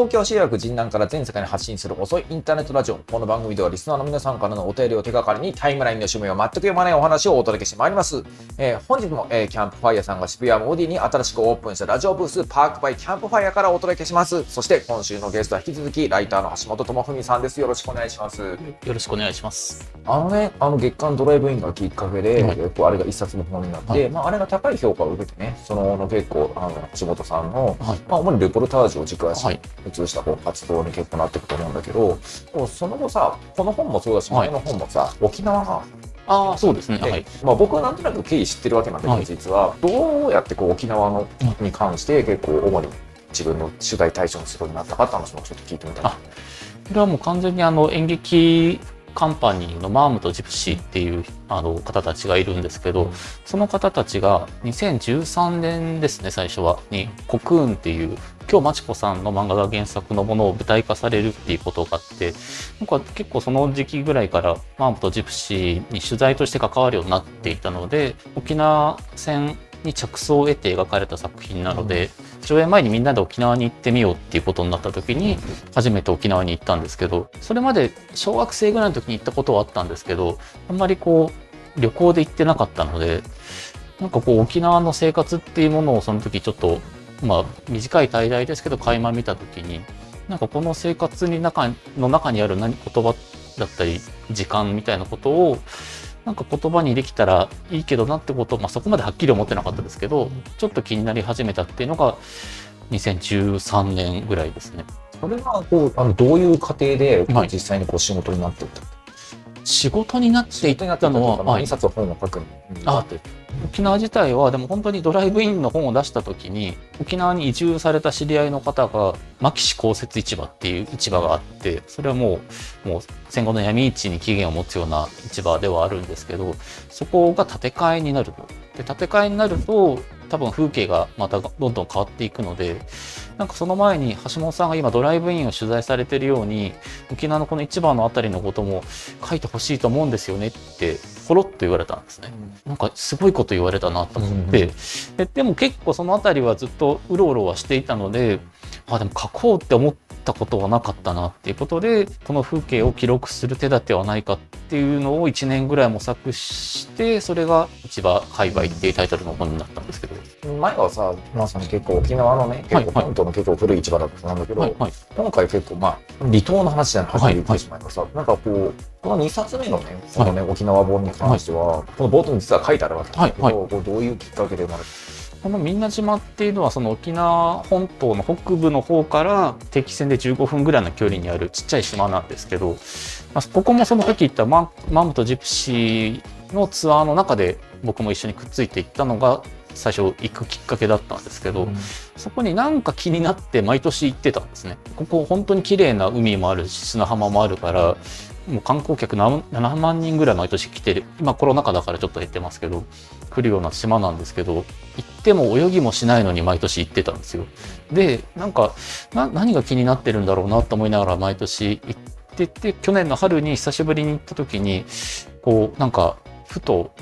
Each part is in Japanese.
東京渋谷神南から全世界に発信する遅いインターネットラジオ。この番組ではリスナーの皆さんからのお便りを手がかりにタイムラインの潮目を全く読まないお話をお届けしてまいります。えー本日も、えーキャンプファイヤーさんが渋谷モディに新しくオープンしたラジオブース SPARK by CAMPFIRE からお届けします。そして今週のゲストは引き続きライターの橋本倫史さんです。よろしくお願いします。よろしくお願いします。あのね、あの月刊ドライブインがきっかけで、はい結構あれが一冊の本になって、はいまあ、あれが高い評価を受けてね、その結構、あの橋本さんの、はい。まあ、主にレポルタージュを軸足にはい。移したこう活動に結構なっていくと思うんだけど、もうその後さ、この本もそうだし、はい前の本もさ、沖縄が、ああ、そうですね。ではい。まあ、僕はなんとなく経緯知ってるわけなんだけど、はい実は、どうやってこう沖縄のうに関して結構主に自分の取材対象にするようになったかって話もちょっと聞いてみたい。あこれはもう完全にあの演劇カンパニーのマームとジプシーっていうあの方たちがいるんですけど、その方たちが2013年ですね、最初は、に、コクーンっていう、今日まちこさんの漫画が原作のものを舞台化されるっていうことがあって、僕は結構その時期ぐらいからマームとジプシーに取材として関わるようになっていたので、沖縄戦に着想を得て描かれた作品なので、上映前にみんなで沖縄に行ってみようっていうことになった時に、初めて沖縄に行ったんですけど、それまで小学生ぐらいの時に行ったことはあったんですけど、あんまりこう、旅行で行ってなかったので、なんかこう沖縄の生活っていうものをその時ちょっと、まあ短い滞在ですけど垣間見た時に、なんかこの生活に中の中にある何言葉だったり時間みたいなことをなんか言葉にできたらいいけどなってことを、まあ、そこまではっきり思ってなかったですけどちょっと気になり始めたっていうのが2013年ぐらいですね。それはこうあのどういう過程で実際にこう仕事になっていった？仕事になっていったのは、はい印刷本を書くにあ沖縄自体はでも本当にドライブインの本を出した時に沖縄に移住された知り合いの方が牧志公設市場っていう市場があってそれはもうもう戦後の闇市に起源を持つような市場ではあるんですけどそこが建て替えになると。で建て替えになると多分風景がまたどんどん変わっていくのでなんかその前に橋本さんが今ドライブインを取材されてるように沖縄のこの市場のあたりのことも書いてほしいと思うんですよねってポロッと言われたんですね。なんかすごいこと言われたなと思って、うんででも結構そのあたりはずっとうろうろはしていたのであでも書こうって思ったことはなかったなっていうことでこの風景を記録する手立てはないかっていうのを1年ぐらい模索してそれが「市場界隈」っていうタイトルの本になったんですけど。前はさまさに結構沖縄のね結構はい。はい本島の結構古い市場だったんだけど、はい。はい今回結構まあ離島の話じゃなくてはい言ってしまいますさ、なんかこうこの2冊目のねこのね、沖縄本に関しては、この冒頭に実は書いてあるわけなんだけど、はいこうどういうきっかけで生まれこのみんな島っていうのはその沖縄本島の北部の方から定期船で15分ぐらいの距離にあるちっちゃい島なんですけど、まあ、ここもその時言ったママムとジプシーのツアーの中で僕も一緒にくっついていったのが最初行くきっかけだったんですけど、たそこになんか気になって毎年行ってたんですね。ここ本当に綺麗な海もあるし砂浜もあるからもう観光客7 7万人ぐらい毎年来てる今コロナ禍だからちょっと減ってますけど来るような島なんですけど行っても泳ぎもしないのに毎年行ってたんですよ。でなんか何が気になってるんだろうなと思いながら毎年行ってて去年の春に久しぶりに行った時にこうなんかふと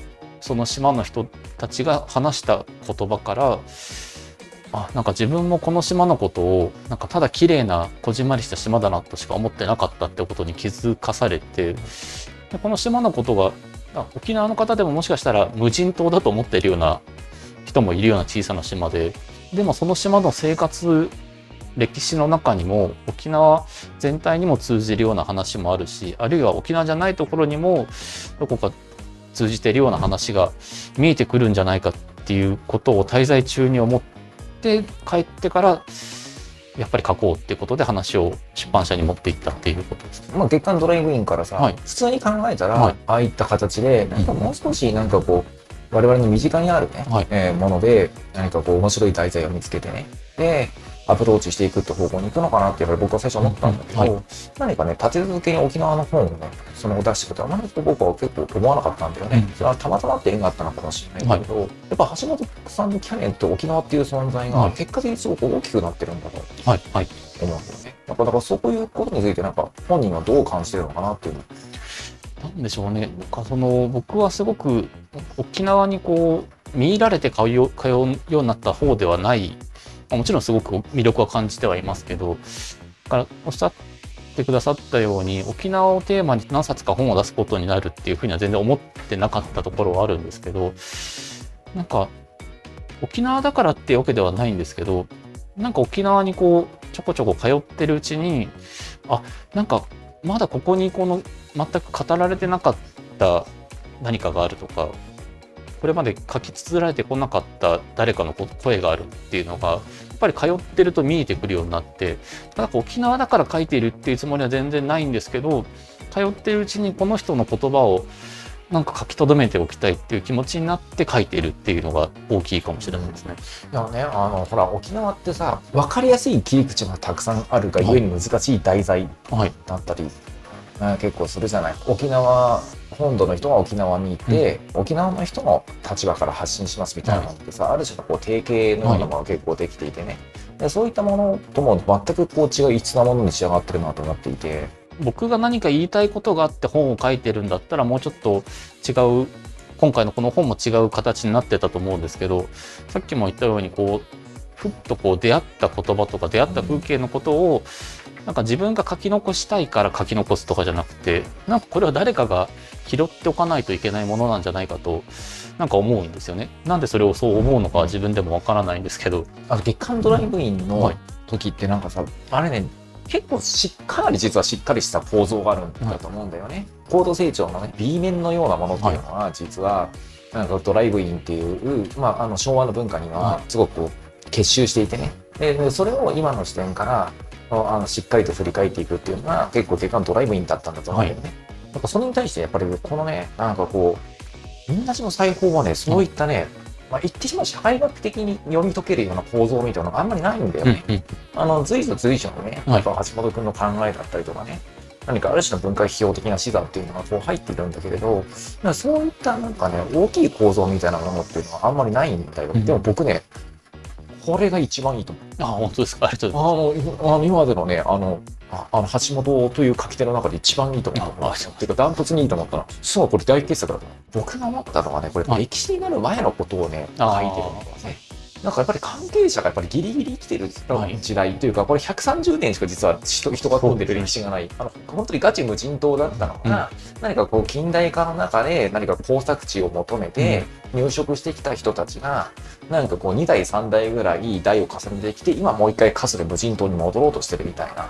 その島の人たちが話した言葉からあなんか自分もこの島のことをなんかただ綺麗なこじんまりした島だなとしか思ってなかったってことに気づかされてでこの島のことがあ沖縄の方でももしかしたら無人島だと思っているような人もいるような小さな島ででもその島の生活歴史の中にも沖縄全体にも通じるような話もあるしあるいは沖縄じゃないところにもどこか通じているような話が見えてくるんじゃないかっていうことを滞在中に思って帰ってからやっぱり書こうっていうことで話を出版社に持っていったっていうことです。まあ、月刊ドライブインからさ、はい。普通に考えたら、はい。ああいった形でなんかもう少しなんかこう我々の身近にあるね、はい。えーもので何かこう面白い題材を見つけてね。でアプローチしていくって方向に行くのかなってやっぱり僕は最初思ったんだけど、うん。は何かね立て続けに沖縄の本をねその出してくとあまりと僕は結構思わなかったんだよね、うん。それはたまたまって縁があったのかもしれないけど、やっぱ橋本さんのキャネンと沖縄っていう存在がはい。結果的にすごく大きくなってるんだとはいはい思うんだよね。やっぱだからそういうことについてなんか本人はどう感じてるのかなっていう。のなんでしょうね。なんかその僕はすごく沖縄にこう見入られて通う通うようになった方ではない。もちろんすごく魅力は感じてはいますけど、からおっしゃってくださったように沖縄をテーマに何冊か本を出すことになるっていうふうには全然思ってなかったところはあるんですけどなんか沖縄だからっていうわけではないんですけどなんか沖縄にこうちょこちょこ通ってるうちにあなんかまだここにこの全く語られてなかった何かがあるとかこれまで書き綴られてこなかった誰かの声があるっていうのがやっぱり通ってると見えてくるようになってなんか沖縄だから書いているっていうつもりは全然ないんですけど通ってるうちにこの人の言葉をなんか書き留めておきたいっていう気持ちになって書いてるっていうのが大きいかもしれないですね。いやね、あの、ほら、沖縄ってさ、分かりやすい切り口がたくさんあるがゆえに難しい題材はい。だったり、あ結構するじゃない。沖縄、本土の人が沖縄にいて、沖縄の人の立場から発信しますみたいなのってさ、ある種のこう定型のようなものが結構できていてね。でそういったものとも全くこう違う異質なものに仕上がってるなと思っていて、僕が何か言いたいことがあって本を書いてるんだったらもうちょっと違う今回のこの本も違う形になってたと思うんですけどさっきも言ったようにこうふっとこう出会った言葉とか出会った風景のことをなんか自分が書き残したいから書き残すとかじゃなくてなんかこれは誰かが拾っておかないといけないものなんじゃないかとなんか思うんですよね。なんでそれをそう思うのかは自分でもわからないんですけど。あの月刊ドライブインのはい時ってなんかさ、あれね、結構しかなり実はしっかりした構造があるんだと思うんだよね。高度成長のね、B 面のようなものっていうのは、実は、なんかドライブインっていう、まあ、あの昭和の文化にははすごくこう結集していてね。で、でそれを今の視点から、あのしっかりと振り返っていくっていうのが結構月刊ドライブインだったんだと思うんだよね。なんかそれに対してやっぱりこのね、なんかこう、みんなしの裁縫はね、そういったね、まあ、言ってしまう社会学的に読み解けるような構造みたいなのがあんまりないんだよね。うんうんあの随所随所のね、はいやっぱ橋本君の考えだったりとかね、何かある種の文化批評的な視座っていうのがこう入っているんだけれど、そういったなんかね、大きい構造みたいなものっていうのはあんまりないんだよ。うんでも僕ね、これが一番いいと思う。あ本当ですか？ありがとうございあの、今あの今までのね、あの、ああの橋本という書き手の中で一番いいと思った。ああっていうか、ダントツにいいと思ったの。そう、これ大傑作だと思う。僕が思ったのはね、これはい歴史になる前のことをね、書いてるんだよね。なんかやっぱり関係者がやっぱりギリギリ生きてるはい。時代というか、これ130年しか実は人人が飛んでる歴史がない、あの本当にガチ無人島だったのが、何かこう近代化の中で何か工作地を求めて入植してきた人たちが、なんかこう2代3代ぐらい代を重ねてきて、今もう一回かつて無人島に戻ろうとしてるみたいな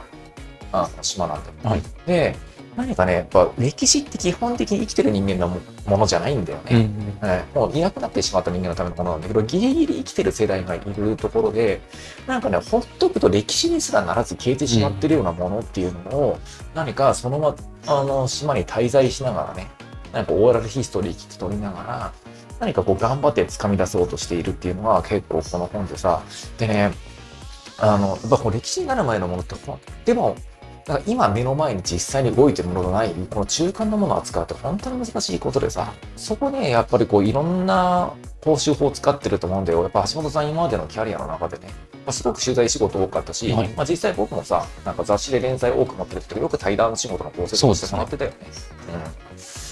あ島なんだよね。はい。で、何かね、やっぱ歴史って基本的に生きてる人間のもものじゃないんだよね。うんはい、もういなくなってしまった人間のためのものなんだけど、ギリギリ生きてる世代がいるところで、なんかね、ほっとくと歴史にすらならず消えてしまってるようなものっていうのを、何かそのま、あの、島に滞在しながらね、なんかオーラルヒストリー聞き取りながら、何かこう頑張って掴み出そうとしているっていうのは結構この本でさ、でね、あの、やっぱこう歴史になる前のものって、でも、なんか今目の前に実際に動いてるものがない、この中間のものを扱うって本当に難しいことでさ、そこね、やっぱりこういろんな報酬法を使ってると思うんだよ。やっぱ橋本さん今までのキャリアの中でね、まあすごく取材仕事多かったし、はいまあ実際僕もさ、なんか雑誌で連載多く持ってるけど、よく対談仕事の構成としてもらってたよね。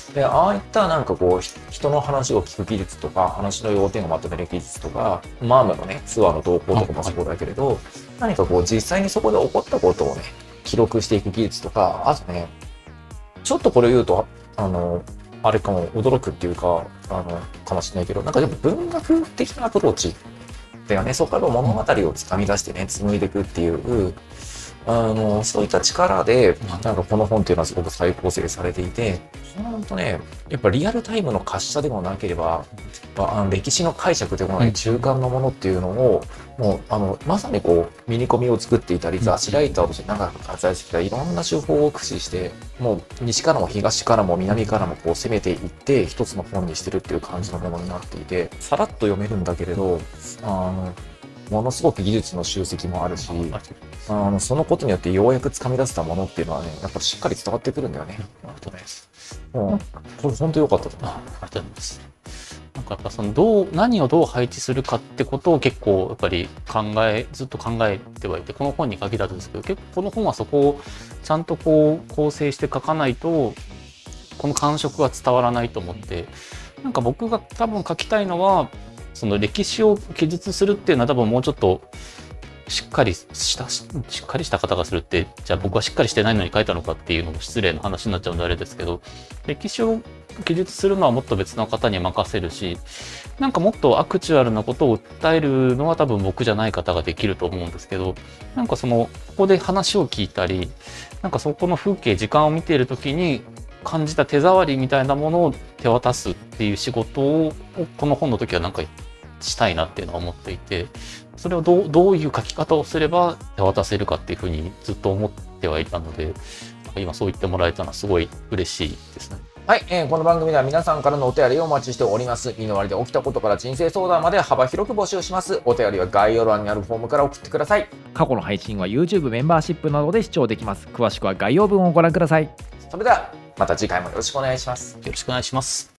うん。で、ああいったなんかこう、ひ人の話を聞く技術とか、話の要点をまとめる技術とか、マームのね、ツアーの動向とかもそうだけれど、何かこう実際にそこで起こったことをね、記録していく技術とか、あとね、ちょっとこれ言うと、あの、あれかも驚くっていうか、あの、かもしれないけど、なんかでも文学的なアプローチだよね。そこから物語をつかみ出してね、紡いでいくっていう、あの、そういった力で、なんかこの本っていうのはすごく再構成されていて、ほんとね、やっぱリアルタイムの滑車でもなければ、まあ歴史の解釈でもない中間のものっていうのを、もう、あの、まさにこう、ミニコミを作っていたり、雑誌ライターとして長く活躍してきたいろんな手法を駆使して、もう西からも東からも南からもこう攻めていって、一つの本にしてるっていう感じのものになっていて、さらっと読めるんだけれど、あの、ものすごく技術の集積もあるし、あのそのことによってようやく掴み出せたものっていうのはね、やっぱりしっかり伝わってくるんだよね。なるほどねうん、これ本当良かったと思う。あありがとうございます。なんかやっぱそのどう何をどう配置するかってことを結構やっぱり考えずっと考えてはいてこの本に限らずですけど結構この本はそこをちゃんとこう構成して書かないとこの感触が伝わらないと思ってなんか僕が多分書きたいのはその歴史を記述するっていうのは多分もうちょっとしっかりしたしっかりした方がするってじゃあ僕はしっかりしてないのに書いたのかっていうのも失礼な話になっちゃうんであれですけど歴史を記述するのはもっと別の方に任せるしなんかもっとアクチュアルなことを訴えるのは多分僕じゃない方ができると思うんですけどなんかそのここで話を聞いたりなんかそこの風景時間を見ている時に感じた手触りみたいなものを手渡すっていう仕事をこの本の時はなんかしたいなっていうのは思っていてそれをどうどういう書き方をすれば手渡せるかっていうふうにずっと思ってはいたので今そう言ってもらえたのはすごい嬉しいですね。はい、えーこの番組では皆さんからのお便りをお待ちしております。身の回りで起きたことから人生相談まで幅広く募集します。お便りは概要欄にあるフォームから送ってください。過去の配信は YouTube メンバーシップなどで視聴できます詳しくは概要文をご覧くださいそれでは、また次回もよろしくお願いします。よろしくお願いします。